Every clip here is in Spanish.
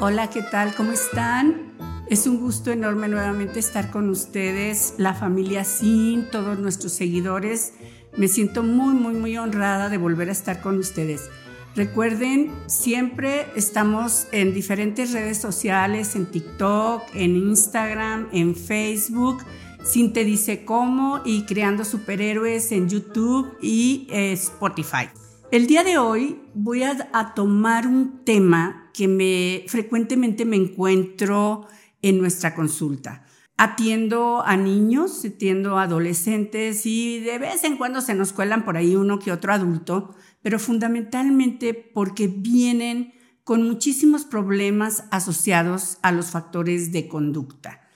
Hola, ¿qué tal? ¿Cómo están? Es un gusto enorme nuevamente estar con ustedes, la familia Sin, todos nuestros seguidores. Me siento muy, muy, muy honrada de volver a estar con ustedes. Recuerden, siempre estamos en diferentes redes sociales, en TikTok, en Instagram, en Facebook. Sin te dice cómo y creando superhéroes en YouTube y eh, Spotify. El día de hoy voy a, tomar un tema que me frecuentemente me encuentro en nuestra consulta. Atiendo a niños, atiendo a adolescentes y de vez en cuando se nos cuelan por ahí uno que otro adulto, pero fundamentalmente porque vienen con muchísimos problemas asociados a los factores de conducta.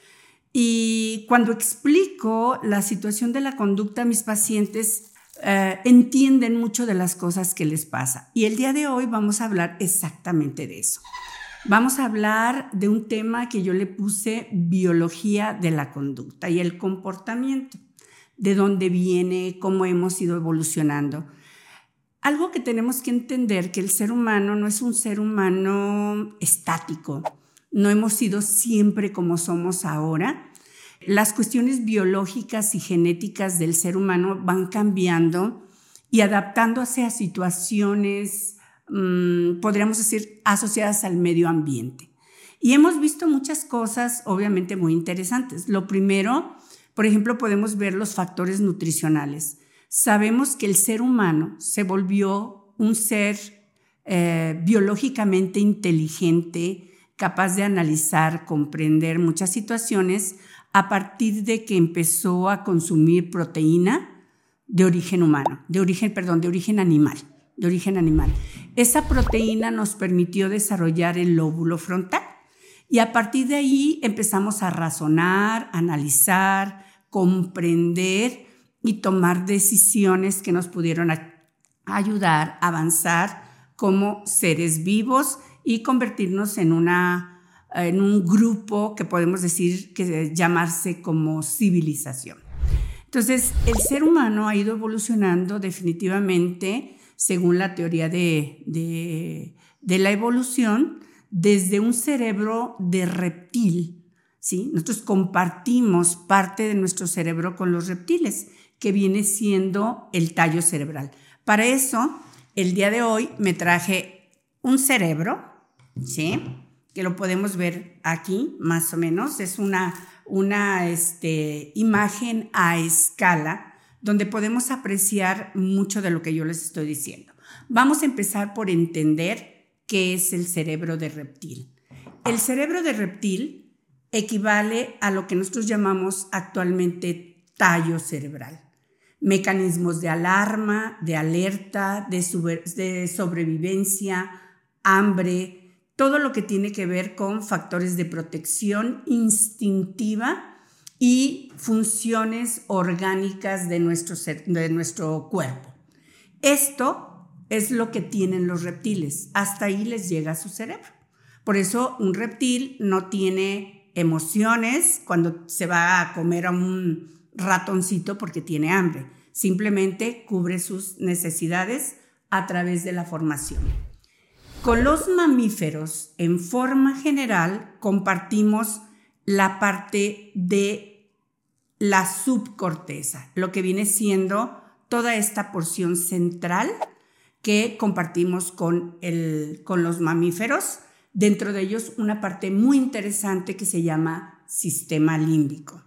Y cuando explico la situación de la conducta a mis pacientes, Uh, entienden mucho de las cosas que les pasa. Y el día de hoy vamos a hablar exactamente de eso. Vamos a hablar de un tema que yo le puse biología de la conducta y el comportamiento, de dónde viene, cómo hemos ido evolucionando. Algo que tenemos que entender que el ser humano no es un ser humano estático, no hemos sido siempre como somos ahora, las cuestiones biológicas y genéticas del ser humano van cambiando y adaptándose a situaciones, mmm, podríamos decir, asociadas al medio ambiente. Y hemos visto muchas cosas, obviamente, muy interesantes. Lo primero, por ejemplo, podemos ver los factores nutricionales. Sabemos que el ser humano se volvió un ser eh, biológicamente inteligente, capaz de analizar, comprender muchas situaciones a partir de que empezó a consumir proteína de origen humano, de origen, perdón, de origen animal, de origen animal. Esa proteína nos permitió desarrollar el lóbulo frontal y a partir de ahí empezamos a razonar, analizar, comprender y tomar decisiones que nos pudieron ayudar a avanzar como seres vivos y convertirnos en una en un grupo que podemos decir que llamarse como civilización. Entonces, el ser humano ha ido evolucionando definitivamente según la teoría de, de, la evolución desde un cerebro de reptil. ¿sí? Nosotros compartimos parte de nuestro cerebro con los reptiles, que viene siendo el tallo cerebral. Para eso, el día de hoy me traje un cerebro, ¿sí? Que lo podemos ver aquí más o menos. Es una, una este, imagen a escala donde podemos apreciar mucho de lo que yo les estoy diciendo. Vamos a empezar por entender qué es el cerebro de reptil. El cerebro de reptil equivale a lo que nosotros llamamos actualmente tallo cerebral. Mecanismos de alarma, de alerta, de, de sobrevivencia, hambre, todo lo que tiene que ver con factores de protección instintiva y funciones orgánicas de nuestro, de nuestro cuerpo. Esto es lo que tienen los reptiles. Hasta ahí les llega a su cerebro. Por eso un reptil no tiene emociones cuando se va a comer a un ratoncito porque tiene hambre. Simplemente cubre sus necesidades a través de la formación. Con los mamíferos, en forma general, compartimos la parte de la subcorteza, lo que viene siendo toda esta porción central que compartimos con, el, con los mamíferos. Dentro de ellos una parte muy interesante que se llama sistema límbico.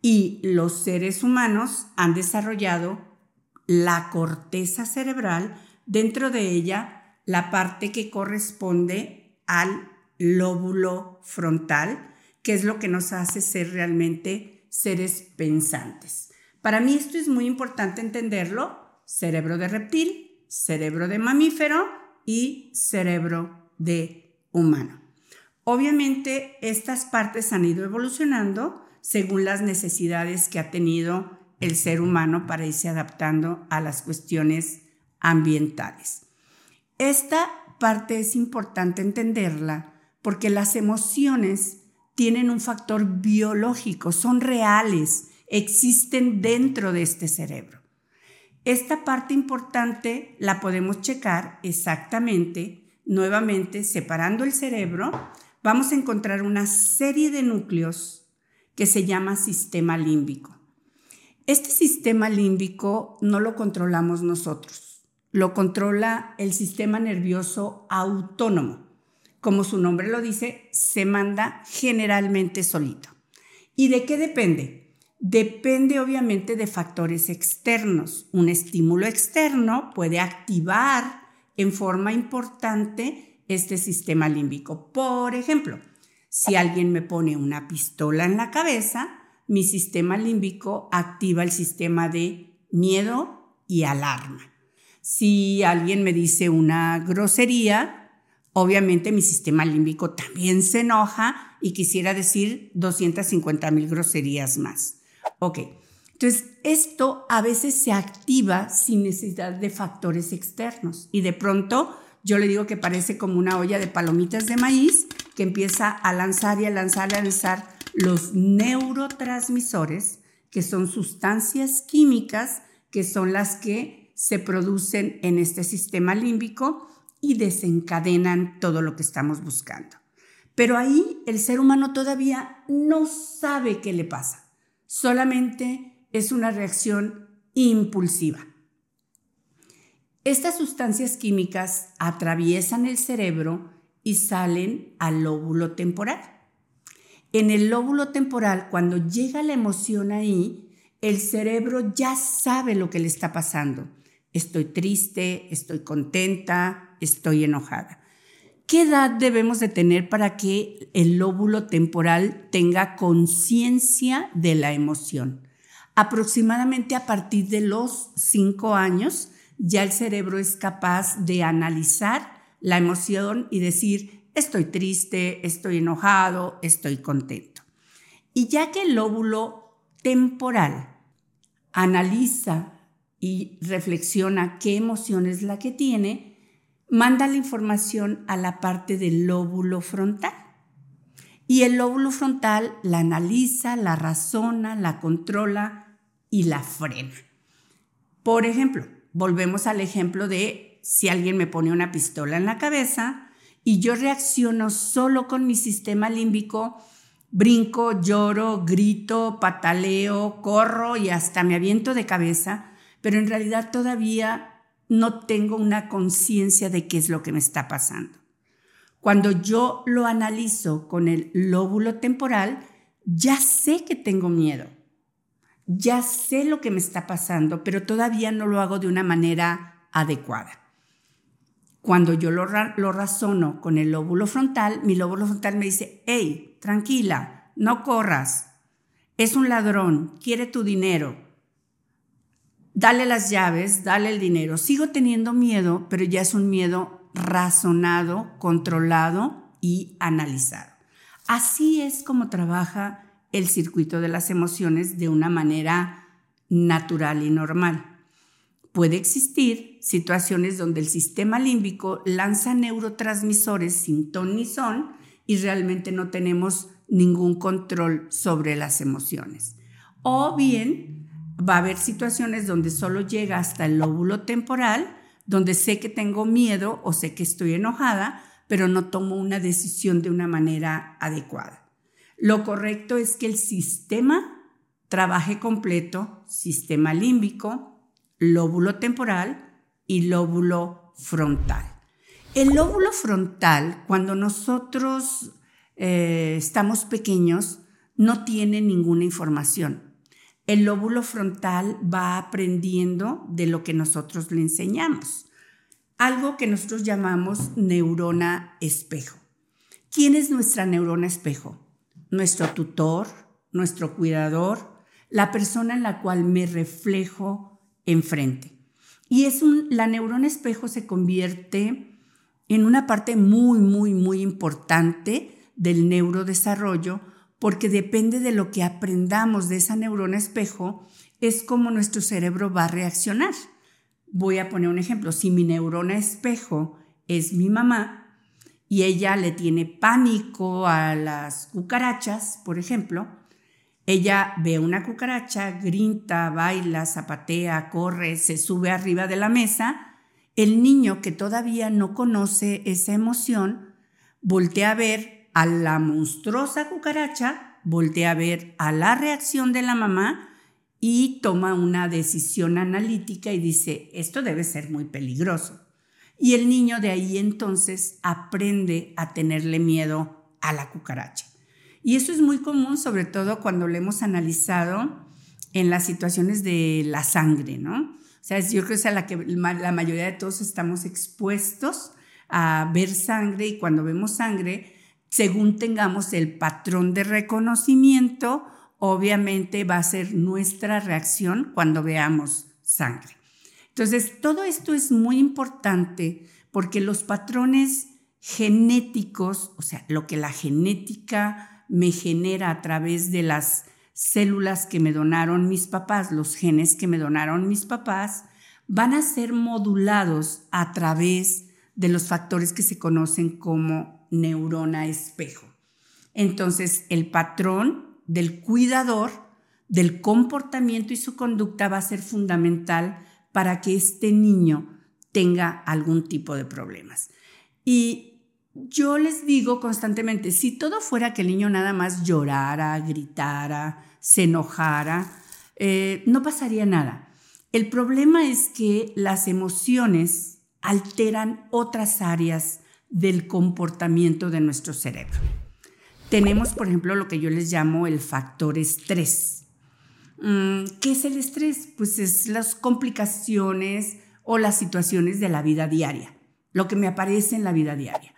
Y los seres humanos han desarrollado la corteza cerebral, dentro de ella la parte que corresponde al lóbulo frontal, que es lo que nos hace ser realmente seres pensantes. Para mí esto es muy importante entenderlo, cerebro de reptil, cerebro de mamífero y cerebro de humano. Obviamente estas partes han ido evolucionando según las necesidades que ha tenido el ser humano para irse adaptando a las cuestiones ambientales. Esta parte es importante entenderla porque las emociones tienen un factor biológico, son reales, existen dentro de este cerebro. Esta parte importante la podemos checar exactamente nuevamente separando el cerebro, vamos a encontrar una serie de núcleos que se llama sistema límbico. Este sistema límbico no lo controlamos nosotros, lo controla el sistema nervioso autónomo. Como su nombre lo dice, se manda generalmente solito. ¿Y de qué depende? Depende obviamente de factores externos. Un estímulo externo puede activar en forma importante este sistema límbico. Por ejemplo, si alguien me pone una pistola en la cabeza, mi sistema límbico activa el sistema de miedo y alarma. Si alguien me dice una grosería, obviamente mi sistema límbico también se enoja y quisiera decir 250 mil groserías más. Ok, entonces esto a veces se activa sin necesidad de factores externos y de pronto yo le digo que parece como una olla de palomitas de maíz que empieza a lanzar y a lanzar y a lanzar los neurotransmisores, que son sustancias químicas que son las que se producen en este sistema límbico y desencadenan todo lo que estamos buscando. Pero ahí el ser humano todavía no sabe qué le pasa, solamente es una reacción impulsiva. Estas sustancias químicas atraviesan el cerebro y salen al lóbulo temporal. En el lóbulo temporal, cuando llega la emoción ahí, el cerebro ya sabe lo que le está pasando. Estoy triste, estoy contenta, estoy enojada. ¿Qué edad debemos de tener para que el lóbulo temporal tenga conciencia de la emoción? Aproximadamente a partir de los cinco años, ya el cerebro es capaz de analizar la emoción y decir, estoy triste, estoy enojado, estoy contento. Y ya que el lóbulo temporal analiza y reflexiona qué emoción es la que tiene, manda la información a la parte del lóbulo frontal. Y el lóbulo frontal la analiza, la razona, la controla y la frena. Por ejemplo, volvemos al ejemplo de si alguien me pone una pistola en la cabeza, y yo reacciono solo con mi sistema límbico, brinco, lloro, grito, pataleo, corro y hasta me aviento de cabeza, pero en realidad todavía no tengo una conciencia de qué es lo que me está pasando. Cuando yo lo analizo con el lóbulo temporal, ya sé que tengo miedo, ya sé lo que me está pasando, pero todavía no lo hago de una manera adecuada. Cuando yo lo, razono con el lóbulo frontal, mi lóbulo frontal me dice, hey, tranquila, no corras, es un ladrón, quiere tu dinero, dale las llaves, dale el dinero. Sigo teniendo miedo, pero ya es un miedo razonado, controlado y analizado. Así es como trabaja el circuito de las emociones de una manera natural y normal. Puede existir situaciones donde el sistema límbico lanza neurotransmisores sin ton ni son y realmente no tenemos ningún control sobre las emociones. O bien va a haber situaciones donde solo llega hasta el lóbulo temporal, donde sé que tengo miedo o sé que estoy enojada, pero no tomo una decisión de una manera adecuada. Lo correcto es que el sistema trabaje completo, sistema límbico, lóbulo temporal y lóbulo frontal. El lóbulo frontal, cuando nosotros eh, estamos pequeños, no tiene ninguna información. El lóbulo frontal va aprendiendo de lo que nosotros le enseñamos, algo que nosotros llamamos neurona espejo. ¿Quién es nuestra neurona espejo? Nuestro tutor, nuestro cuidador, la persona en la cual me reflejo enfrente. Y es un, la neurona espejo se convierte en una parte muy, muy, muy importante del neurodesarrollo porque depende de lo que aprendamos de esa neurona espejo, es como nuestro cerebro va a reaccionar. Voy a poner un ejemplo. Si mi neurona espejo es mi mamá y ella le tiene pánico a las cucarachas, por ejemplo, ella ve una cucaracha, grita, baila, zapatea, corre, se sube arriba de la mesa. el niño que todavía no conoce esa emoción voltea a ver a la monstruosa cucaracha, voltea a ver a la reacción de la mamá y toma una decisión analítica y dice, esto debe ser muy peligroso. Y el niño de ahí entonces aprende a tenerle miedo a la cucaracha. Y eso es muy común, sobre todo cuando lo hemos analizado en las situaciones de la sangre, ¿no? O sea, yo creo que es a la que la mayoría de todos estamos expuestos a ver sangre y cuando vemos sangre, según tengamos el patrón de reconocimiento, obviamente va a ser nuestra reacción cuando veamos sangre. Entonces, todo esto es muy importante porque los patrones genéticos, o sea, lo que la genética me genera a través de las células que me donaron mis papás, los genes que me donaron mis papás, van a ser modulados a través de los factores que se conocen como neurona espejo. Entonces, el patrón del cuidador, del comportamiento y su conducta va a ser fundamental para que este niño tenga algún tipo de problemas. Y yo les digo constantemente, si todo fuera que el niño nada más llorara, gritara, se enojara, eh, no pasaría nada. El problema es que las emociones alteran otras áreas del comportamiento de nuestro cerebro. Tenemos, por ejemplo, lo que yo les llamo el factor estrés. Mm, ¿Qué es el estrés? Pues es las complicaciones o las situaciones de la vida diaria, lo que me aparece en la vida diaria.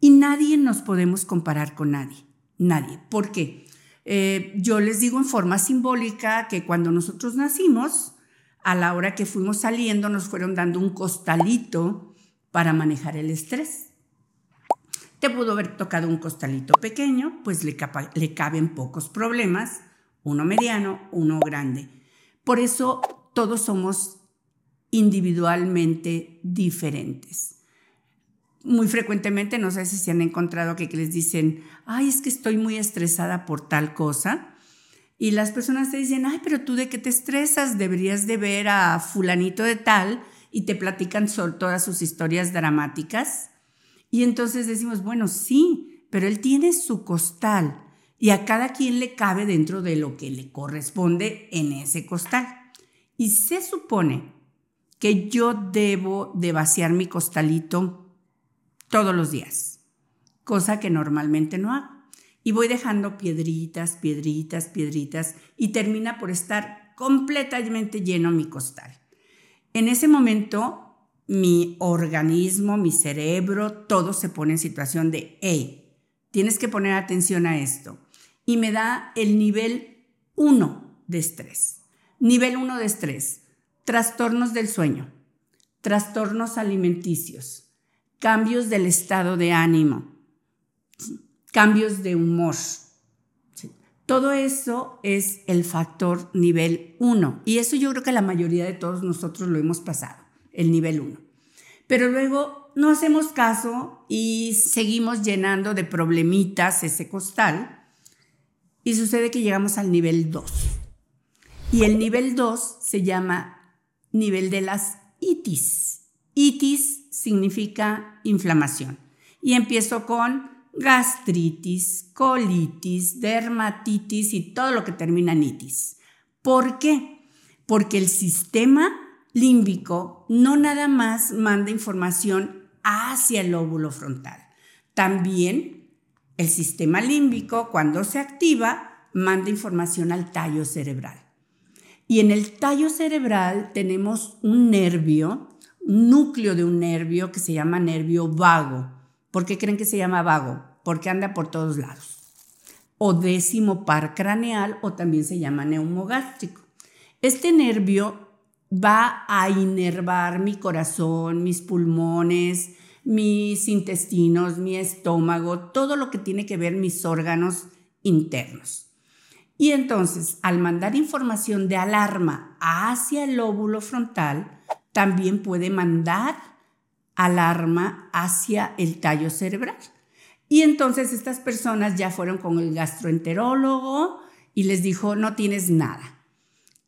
Y nadie nos podemos comparar con nadie, nadie. ¿Por qué? Eh, yo les digo en forma simbólica que cuando nosotros nacimos, a la hora que fuimos saliendo, nos fueron dando un costalito para manejar el estrés. Te pudo haber tocado un costalito pequeño, pues le, le caben pocos problemas, uno mediano, uno grande. Por eso todos somos individualmente diferentes. Muy frecuentemente, no sé si se han encontrado que, les dicen, ay, es que estoy muy estresada por tal cosa. Y las personas te dicen, ay, pero tú de qué te estresas, deberías de ver a fulanito de tal y te platican todas sus historias dramáticas. Y entonces decimos, bueno, sí, pero él tiene su costal y a cada quien le cabe dentro de lo que le corresponde en ese costal. Y se supone que yo debo de vaciar mi costalito todos los días, cosa que normalmente no hago. Y voy dejando piedritas, piedritas, piedritas y termina por estar completamente lleno mi costal. En ese momento mi organismo, mi cerebro, todo se pone en situación de, hey, tienes que poner atención a esto. Y me da el nivel 1 de estrés. Nivel 1 de estrés, trastornos del sueño, trastornos alimenticios, cambios del estado de ánimo, cambios de humor. Todo eso es el factor nivel 1 y eso yo creo que la mayoría de todos nosotros lo hemos pasado el nivel 1. Pero luego no hacemos caso y seguimos llenando de problemitas ese costal y sucede que llegamos al nivel 2. Y el nivel 2 se llama nivel de las itis. Itis significa inflamación. Y empiezo con gastritis, colitis, dermatitis y todo lo que termina en itis. ¿Por qué? Porque el sistema límbico no nada más manda información hacia el lóbulo frontal. También el sistema límbico, cuando se activa, manda información al tallo cerebral. Y en el tallo cerebral tenemos un nervio, un núcleo de un nervio que se llama nervio vago. ¿Por qué creen que se llama vago? Porque anda por todos lados. O décimo par craneal o también se llama neumogástrico. Este nervio va a inervar mi corazón, mis pulmones, mis intestinos, mi estómago, todo lo que tiene que ver mis órganos internos. Y entonces, al mandar información de alarma hacia el lóbulo frontal, también puede mandar alarma hacia el tallo cerebral. Y entonces estas personas ya fueron con el gastroenterólogo y les dijo, no tienes nada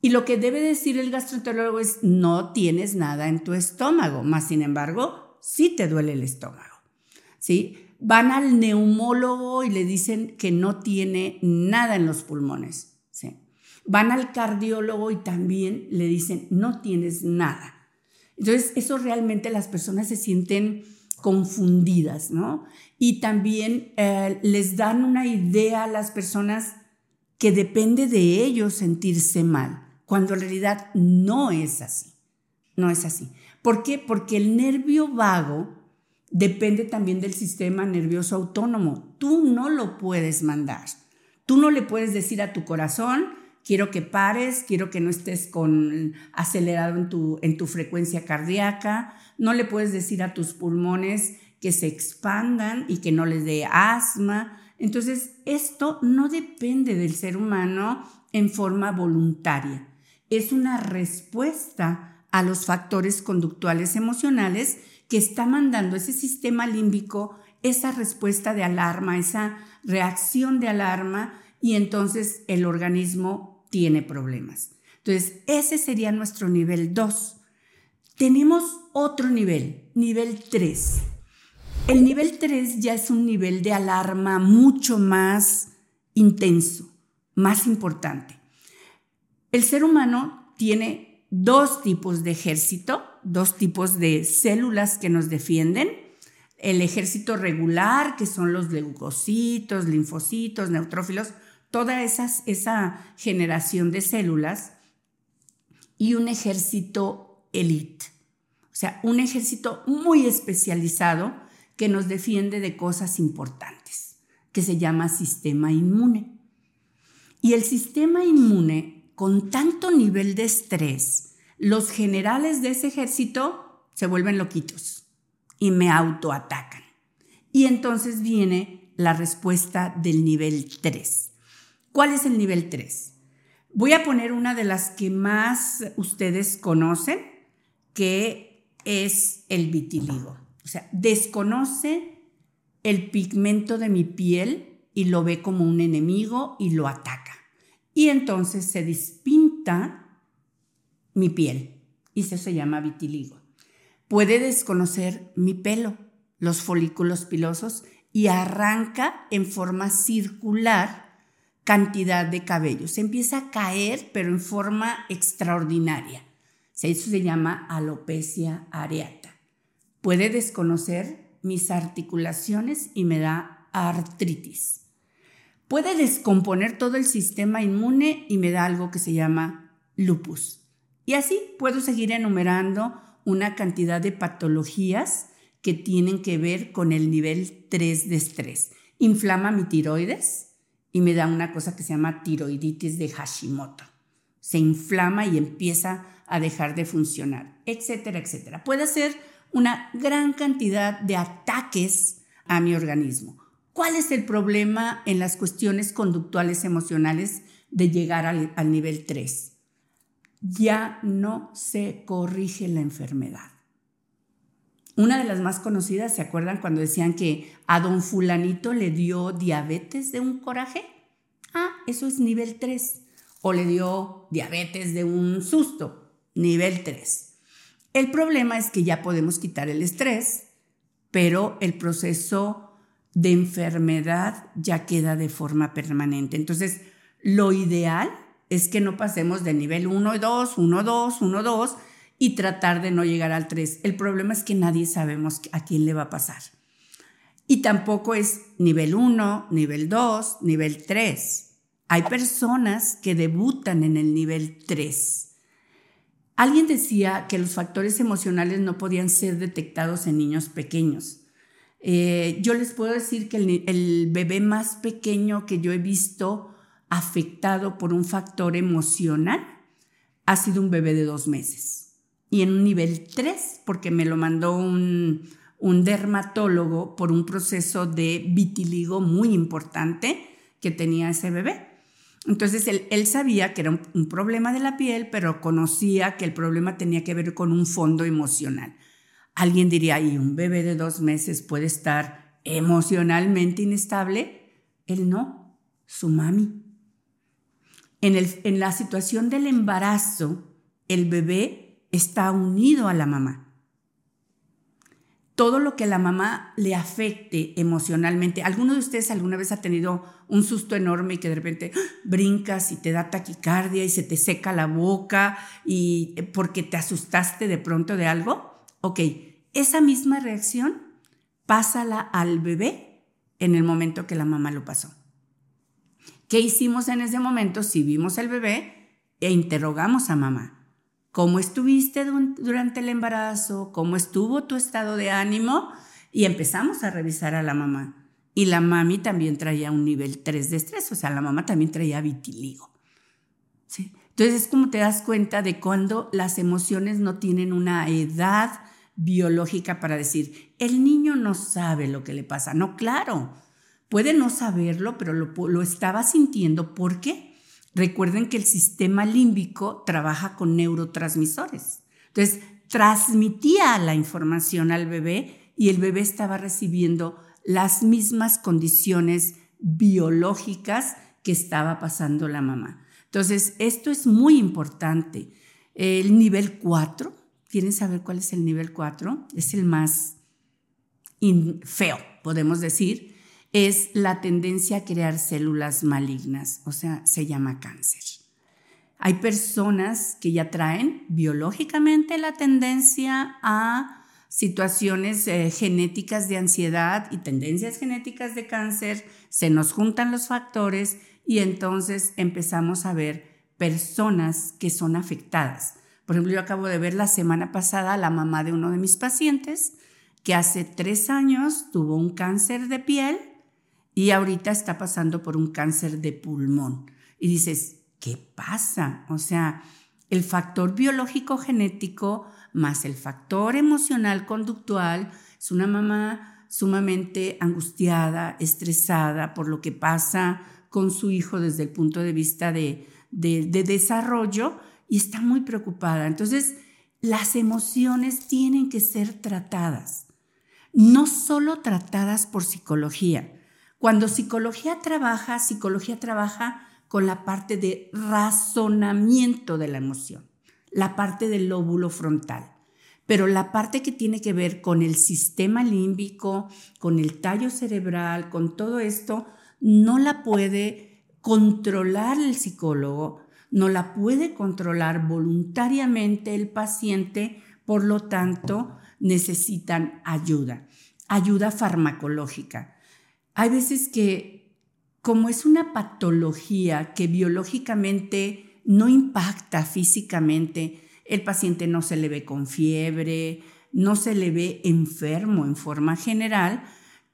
Y lo que debe decir el gastroenterólogo es, no tienes nada en tu estómago, más sin embargo, sí te duele el estómago. ¿Sí? Van al neumólogo y le dicen que no tiene nada en los pulmones. ¿sí? Van al cardiólogo y también le dicen, no tienes nada. Entonces, eso realmente las personas se sienten confundidas, ¿no? Y también eh, les dan una idea a las personas que depende de ellos sentirse mal cuando en realidad no es así. No es así. ¿Por qué? Porque el nervio vago depende también del sistema nervioso autónomo. Tú no lo puedes mandar. Tú no le puedes decir a tu corazón, quiero que pares, quiero que no estés con acelerado en tu, en tu frecuencia cardíaca. No le puedes decir a tus pulmones que se expandan y que no les dé asma. Entonces, esto no depende del ser humano en forma voluntaria es una respuesta a los factores conductuales emocionales que está mandando ese sistema límbico esa respuesta de alarma, esa reacción de alarma y entonces el organismo tiene problemas. Entonces, ese sería nuestro nivel 2. Tenemos otro nivel, nivel 3. El nivel 3 ya es un nivel de alarma mucho más intenso, más importante. El ser humano tiene dos tipos de ejército, dos tipos de células que nos defienden. El ejército regular, que son los leucocitos, linfocitos, neutrófilos, toda esa generación de células. Y un ejército elite, o sea, un ejército muy especializado que nos defiende de cosas importantes, que se llama sistema inmune. Y el sistema inmune con tanto nivel de estrés, los generales de ese ejército se vuelven loquitos y me autoatacan. Y entonces viene la respuesta del nivel 3. ¿Cuál es el nivel 3? Voy a poner una de las que más ustedes conocen, que es el vitiligo. O sea, desconoce el pigmento de mi piel y lo ve como un enemigo y lo ataca y entonces se despinta mi piel y eso se llama vitiligo. Puede desconocer mi pelo, los folículos pilosos y arranca en forma circular cantidad de cabello. Se empieza a caer, pero en forma extraordinaria. Eso se llama alopecia areata. Puede desconocer mis articulaciones y me da artritis puede descomponer todo el sistema inmune y me da algo que se llama lupus. Y así puedo seguir enumerando una cantidad de patologías que tienen que ver con el nivel 3 de estrés. Inflama mi tiroides y me da una cosa que se llama tiroiditis de Hashimoto. Se inflama y empieza a dejar de funcionar, etcétera, etcétera. Puede ser una gran cantidad de ataques a mi organismo. ¿Cuál es el problema en las cuestiones conductuales emocionales de llegar al, nivel 3? Ya no se corrige la enfermedad. Una de las más conocidas, ¿se acuerdan cuando decían que a don fulanito le dio diabetes de un coraje? Ah, eso es nivel 3. O le dio diabetes de un susto, nivel 3. El problema es que ya podemos quitar el estrés, pero el proceso de enfermedad ya queda de forma permanente. Entonces, lo ideal es que no pasemos de nivel 1 y 2, 1, 2, 1, 2 y tratar de no llegar al 3. El problema es que nadie sabemos a quién le va a pasar. Y tampoco es nivel 1, nivel 2, nivel 3. Hay personas que debutan en el nivel 3. Alguien decía que los factores emocionales no podían ser detectados en niños pequeños. Eh, yo les puedo decir que el, bebé más pequeño que yo he visto afectado por un factor emocional ha sido un bebé de dos meses. Y en un nivel 3, porque me lo mandó un, dermatólogo por un proceso de vitiligo muy importante que tenía ese bebé. Entonces él, sabía que era un, problema de la piel, pero conocía que el problema tenía que ver con un fondo emocional. Alguien diría, ¿y un bebé de dos meses puede estar emocionalmente inestable? Él no, su mami. En, el, en la situación del embarazo, el bebé está unido a la mamá todo lo que la mamá le afecte emocionalmente. ¿Alguno de ustedes alguna vez ha tenido un susto enorme y que de repente ¡ah! brincas y te da taquicardia y se te seca la boca y eh, porque te asustaste de pronto de algo? Ok, esa misma reacción pásala al bebé en el momento que la mamá lo pasó. ¿Qué hicimos en ese momento? Si vimos el bebé e interrogamos a mamá cómo estuviste durante el embarazo, cómo estuvo tu estado de ánimo y empezamos a revisar a la mamá. Y la mami también traía un nivel 3 de estrés, o sea, la mamá también traía vitiligo. ¿sí? Entonces es como te das cuenta de cuando las emociones no tienen una edad biológica para decir, el niño no sabe lo que le pasa. No, claro, puede no saberlo, pero lo, lo estaba sintiendo. ¿Por qué? Recuerden que el sistema límbico trabaja con neurotransmisores. Entonces, transmitía la información al bebé y el bebé estaba recibiendo las mismas condiciones biológicas que estaba pasando la mamá. Entonces, esto es muy importante. El nivel 4, ¿quieren saber cuál es el nivel 4? Es el más feo, podemos decir es la tendencia a crear células malignas, o sea, se llama cáncer. Hay personas que ya traen biológicamente la tendencia a situaciones eh, genéticas de ansiedad y tendencias genéticas de cáncer, se nos juntan los factores y entonces empezamos a ver personas que son afectadas. Por ejemplo, yo acabo de ver la semana pasada a la mamá de uno de mis pacientes que hace tres años tuvo un cáncer de piel y ahorita está pasando por un cáncer de pulmón. Y dices, ¿qué pasa? O sea, el factor biológico genético más el factor emocional conductual es una mamá sumamente angustiada, estresada por lo que pasa con su hijo desde el punto de vista de, de, de desarrollo y está muy preocupada. Entonces, las emociones tienen que ser tratadas, no solo tratadas por psicología, cuando psicología trabaja, psicología trabaja con la parte de razonamiento de la emoción, la parte del lóbulo frontal. Pero la parte que tiene que ver con el sistema límbico, con el tallo cerebral, con todo esto, no la puede controlar el psicólogo, no la puede controlar voluntariamente el paciente, por lo tanto necesitan ayuda, ayuda farmacológica. Hay veces que, como es una patología que biológicamente no impacta físicamente, el paciente no se le ve con fiebre, no se le ve enfermo en forma general,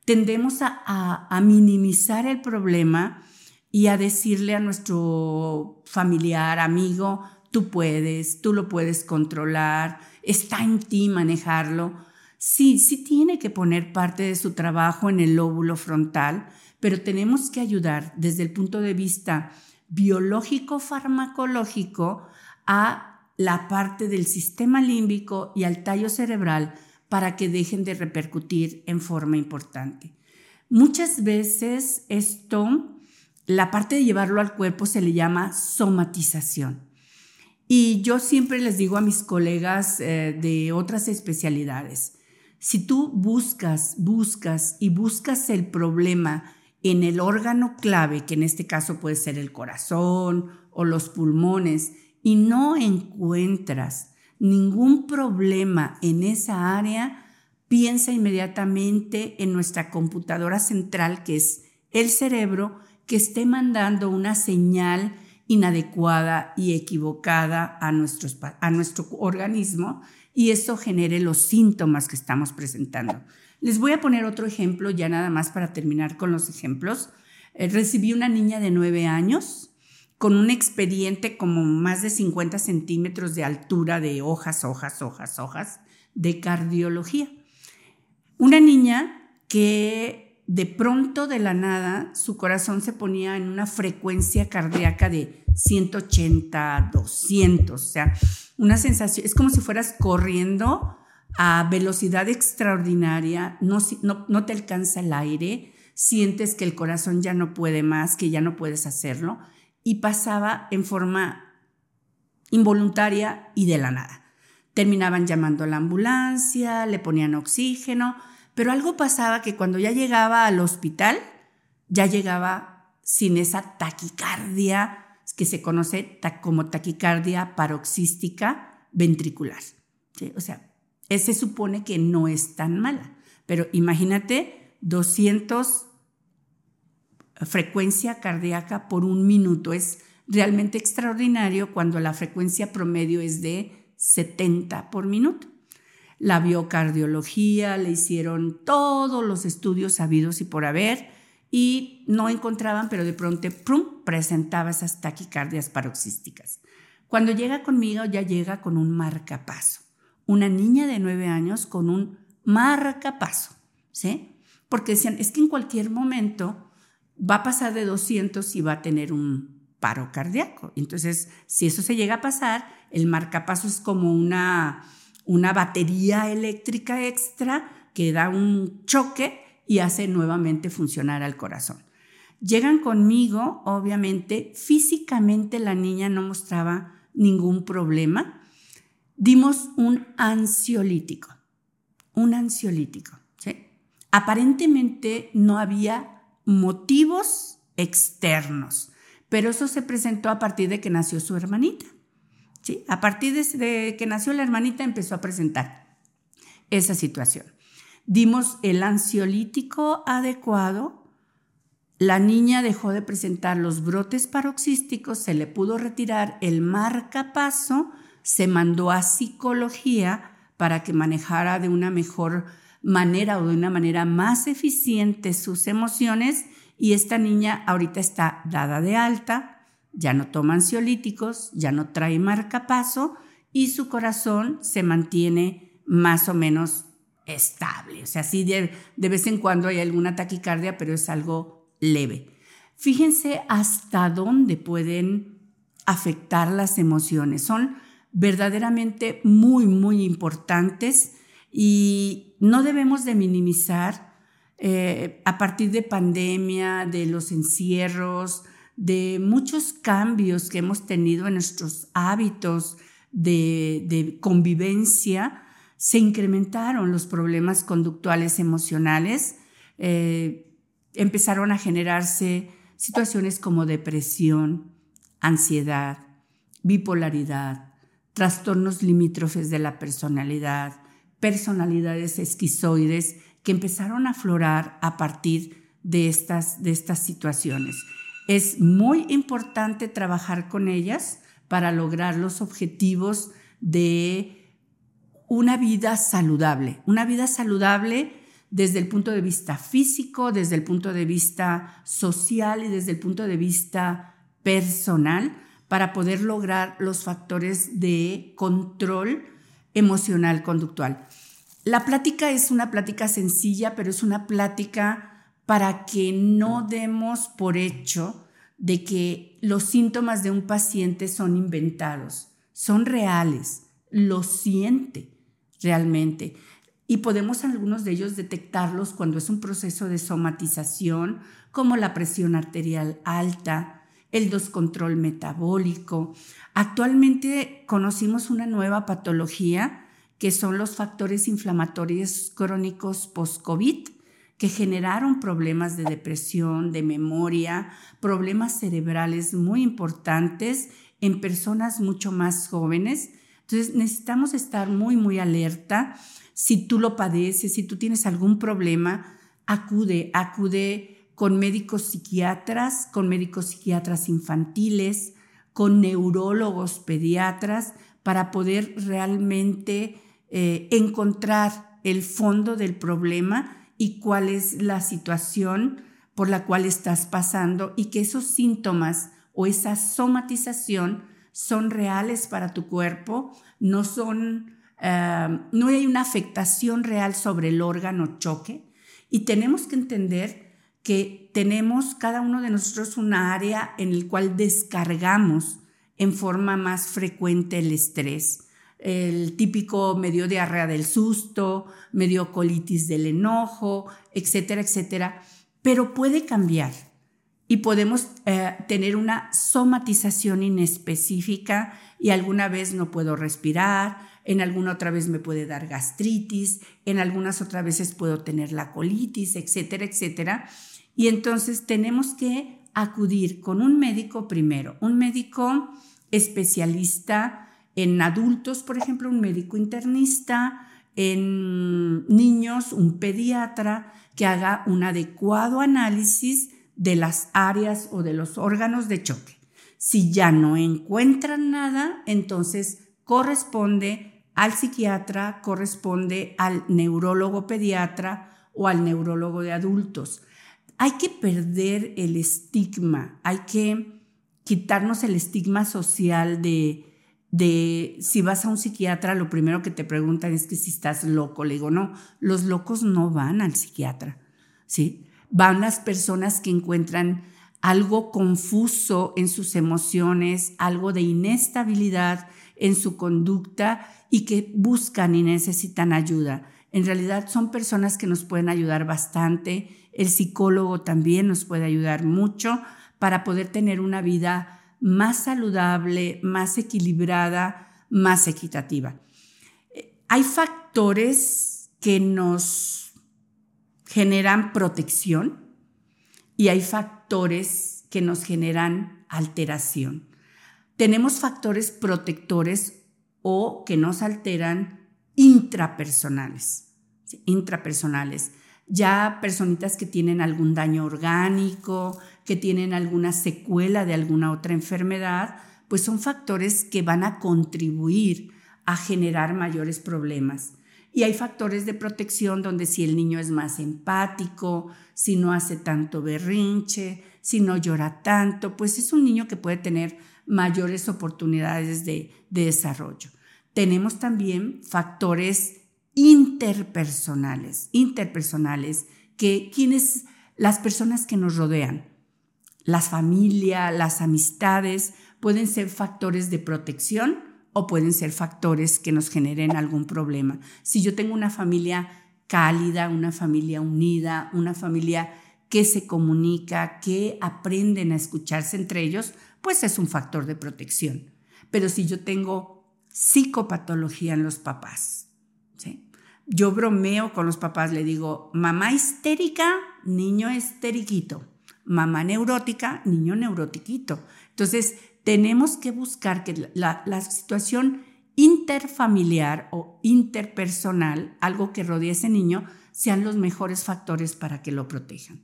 tendemos a, minimizar el problema y a decirle a nuestro familiar, amigo, tú puedes, tú lo puedes controlar, está en ti manejarlo sí, sí tiene que poner parte de su trabajo en el lóbulo frontal, pero tenemos que ayudar desde el punto de vista biológico farmacológico a la parte del sistema límbico y al tallo cerebral para que dejen de repercutir en forma importante. Muchas veces esto, la parte de llevarlo al cuerpo se le llama somatización. Y yo siempre les digo a mis colegas eh, de otras especialidades, si tú buscas, buscas y buscas el problema en el órgano clave, que en este caso puede ser el corazón o los pulmones, y no encuentras ningún problema en esa área, piensa inmediatamente en nuestra computadora central, que es el cerebro, que esté mandando una señal inadecuada y equivocada a, a nuestro organismo y eso genere los síntomas que estamos presentando. Les voy a poner otro ejemplo ya nada más para terminar con los ejemplos. Eh, recibí una niña de 9 años con un expediente como más de 50 centímetros de altura de hojas, hojas, hojas, hojas de cardiología. Una niña que de pronto de la nada su corazón se ponía en una frecuencia cardíaca de 180, 200, o sea, una sensación, es como si fueras corriendo a velocidad extraordinaria, no, no, te alcanza el aire, sientes que el corazón ya no puede más, que ya no puedes hacerlo. y pasaba en forma involuntaria y de la nada. Terminaban llamando a la ambulancia, le ponían oxígeno, pero algo pasaba que cuando ya llegaba al hospital, ya llegaba sin esa taquicardia que se conoce como taquicardia paroxística ventricular. O sea, se supone que no es tan mala, pero imagínate 200 frecuencia cardíaca por un minuto. Es realmente extraordinario cuando la frecuencia promedio es de 70 por minuto. La biocardiología, le hicieron todos los estudios habidos y por haber y no encontraban, pero de pronto ¡prum! presentaba esas taquicardias paroxísticas. Cuando llega conmigo ya llega con un marcapaso. Una niña de nueve años con un marcapaso, ¿sí? Porque decían, es que en cualquier momento va a pasar de 200 y va a tener un paro cardíaco. Entonces, si eso se llega a pasar, el marcapaso es como una, una batería eléctrica extra que da un choque y hace nuevamente funcionar al corazón. Llegan conmigo, obviamente, físicamente la niña no mostraba ningún problema. Dimos un ansiolítico, un ansiolítico. Aparentemente no había motivos externos, pero eso se presentó a partir de que nació su hermanita. A partir de, que nació la hermanita empezó a presentar esa situación. Dimos el ansiolítico adecuado, la niña dejó de presentar los brotes paroxísticos, se le pudo retirar el marcapaso, se mandó a psicología para que manejara de una mejor manera o de una manera más eficiente sus emociones y esta niña ahorita está dada de alta, ya no toma ansiolíticos, ya no trae marcapaso y su corazón se mantiene más o menos estable. O sea, sí de, de vez en cuando hay alguna taquicardia, pero es algo leve. Fíjense hasta dónde pueden afectar las emociones. Son verdaderamente muy, muy importantes y no debemos de minimizar eh, a partir de pandemia, de los encierros, de muchos cambios que hemos tenido en nuestros hábitos de, convivencia, se incrementaron los problemas conductuales emocionales, eh, empezaron a generarse situaciones como depresión, ansiedad, bipolaridad, trastornos limítrofes de la personalidad, personalidades esquizoides que empezaron a aflorar a partir de estas, de estas situaciones. Es muy importante trabajar con ellas para lograr los objetivos de una vida saludable, una vida saludable desde el punto de vista físico, desde el punto de vista social y desde el punto de vista personal, para poder lograr los factores de control emocional conductual. La plática es una plática sencilla, pero es una plática para que no demos por hecho de que los síntomas de un paciente son inventados, son reales, lo siente realmente. Y podemos algunos de ellos detectarlos cuando es un proceso de somatización, como la presión arterial alta, el descontrol metabólico. Actualmente conocimos una nueva patología que son los factores inflamatorios crónicos post-COVID, que generaron problemas de depresión, de memoria, problemas cerebrales muy importantes en personas mucho más jóvenes. Entonces necesitamos estar muy, muy alerta. Si tú lo padeces, si tú tienes algún problema, acude, acude con médicos psiquiatras, con médicos psiquiatras infantiles, con neurólogos pediatras, para poder realmente eh, encontrar el fondo del problema y cuál es la situación por la cual estás pasando y que esos síntomas o esa somatización son reales para tu cuerpo, no son, eh, no hay una afectación real sobre el órgano choque. Y tenemos que entender que tenemos cada uno de nosotros una área en el cual descargamos en forma más frecuente el estrés el típico medio diarrea del susto, medio colitis del enojo, etcétera, etcétera, pero puede cambiar. y podemos eh, tener una somatización inespecífica y alguna vez no puedo respirar, en alguna otra vez me puede dar gastritis, en algunas otras veces puedo tener la colitis, etcétera, etcétera. Y entonces tenemos que acudir con un médico primero, un médico especialista en adultos, por ejemplo, un médico internista, en niños, un pediatra que haga un adecuado análisis de las áreas o de los órganos de choque. Si ya no encuentran nada, entonces corresponde al psiquiatra, corresponde al neurólogo pediatra o al neurólogo de adultos. Hay que perder el estigma, hay que quitarnos el estigma social de, de si vas a un psiquiatra, lo primero que te preguntan es que si estás loco. Le digo, no, los locos no van al psiquiatra, ¿sí? Van las personas que encuentran algo confuso en sus emociones, algo de inestabilidad en su conducta y que buscan y necesitan ayuda. En realidad son personas que nos pueden ayudar bastante. El psicólogo también nos puede ayudar mucho para poder tener una vida más saludable, más equilibrada, más equitativa. Hay factores que nos generan protección y hay factores que nos generan alteración. Tenemos factores protectores o que nos alteran intrapersonales. Intrapersonales. Ya personitas que tienen algún daño orgánico, que tienen alguna secuela de alguna otra enfermedad, pues son factores que van a contribuir a generar mayores problemas. Y hay factores de protección donde si el niño es más empático, si no hace tanto berrinche, si no llora tanto, pues es un niño que puede tener mayores oportunidades de, desarrollo. Tenemos también factores interpersonales, interpersonales, que quienes, las personas que nos rodean, la familia, las amistades, pueden ser factores de protección o pueden ser factores que nos generen algún problema. Si yo tengo una familia cálida, una familia unida, una familia que se comunica, que aprenden a escucharse entre ellos, pues es un factor de protección. Pero si yo tengo psicopatología en los papás. Yo bromeo con los papás, le digo, mamá histérica, niño esteriquito mamá neurótica, niño neurotiquito. Entonces, tenemos que buscar que la, situación interfamiliar o interpersonal, algo que rodee a ese niño, sean los mejores factores para que lo protejan.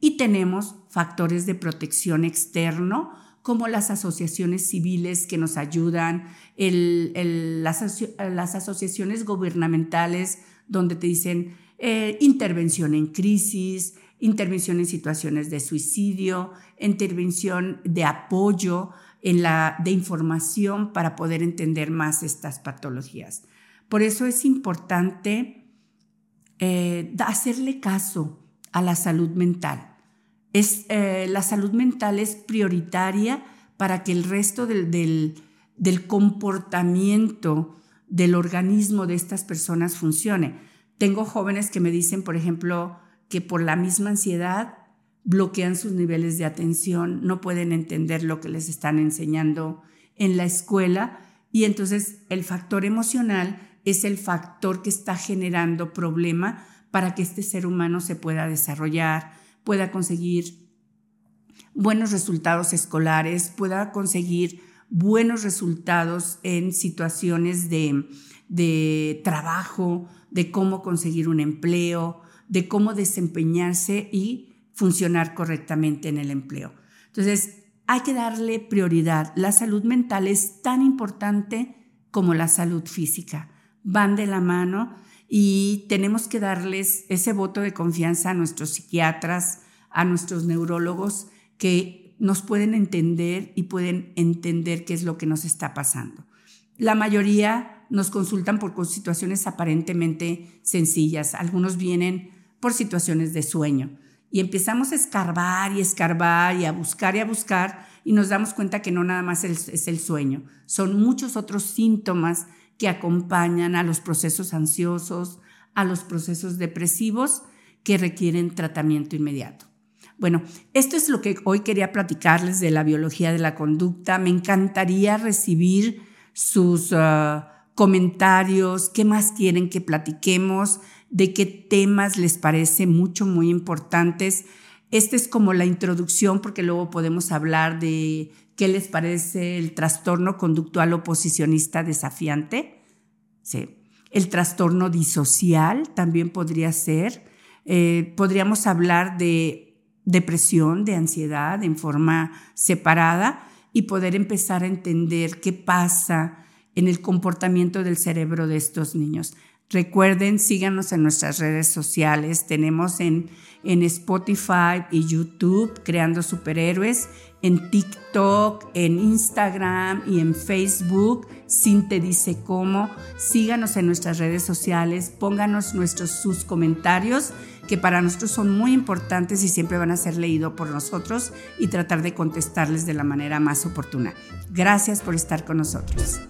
Y tenemos factores de protección externo, como las asociaciones civiles que nos ayudan, las, asociaciones gubernamentales donde te dicen eh, intervención en crisis, intervención en situaciones de suicidio, intervención de apoyo, en la, de información para poder entender más estas patologías. Por eso es importante eh, hacerle caso a la salud mental. Es, eh, la salud mental es prioritaria para que el resto del, del comportamiento del organismo de estas personas funcione. Tengo jóvenes que me dicen, por ejemplo, que por la misma ansiedad bloquean sus niveles de atención, no pueden entender lo que les están enseñando en la escuela y entonces el factor emocional es el factor que está generando problema para que este ser humano se pueda desarrollar, pueda conseguir buenos resultados escolares, pueda conseguir buenos resultados en situaciones de, de trabajo, de cómo conseguir un empleo, de cómo desempeñarse y funcionar correctamente en el empleo. Entonces, hay que darle prioridad. La salud mental es tan importante como la salud física. Van de la mano y tenemos que darles ese voto de confianza a nuestros psiquiatras, a nuestros neurólogos que nos pueden entender y pueden entender qué es lo que nos está pasando. La mayoría nos consultan por situaciones aparentemente sencillas. Algunos vienen por situaciones de sueño. Y empezamos a escarbar y escarbar y a buscar y a buscar y nos damos cuenta que no nada más es, el sueño, son muchos otros síntomas que acompañan a los procesos ansiosos, a los procesos depresivos que requieren tratamiento inmediato. Bueno, esto es lo que hoy quería platicarles de la biología de la conducta. Me encantaría recibir sus ah, comentarios, qué más quieren que platiquemos, de qué temas les parece mucho, muy importantes. Esta es como la introducción porque luego podemos hablar de qué les parece el trastorno conductual oposicionista desafiante. Sí. El trastorno disocial también podría ser. Eh, podríamos hablar de depresión, de ansiedad en forma separada y poder empezar a entender qué pasa en el comportamiento del cerebro de estos niños. Recuerden, síganos en nuestras redes sociales. Tenemos en, en Spotify y YouTube Creando Superhéroes, en TikTok, en Instagram y en Facebook. Sin te dice cómo. Síganos en nuestras redes sociales, pónganos nuestros sus comentarios que para nosotros son muy importantes y siempre van a ser leídos por nosotros y tratar de contestarles de la manera más oportuna. Gracias por estar con nosotros.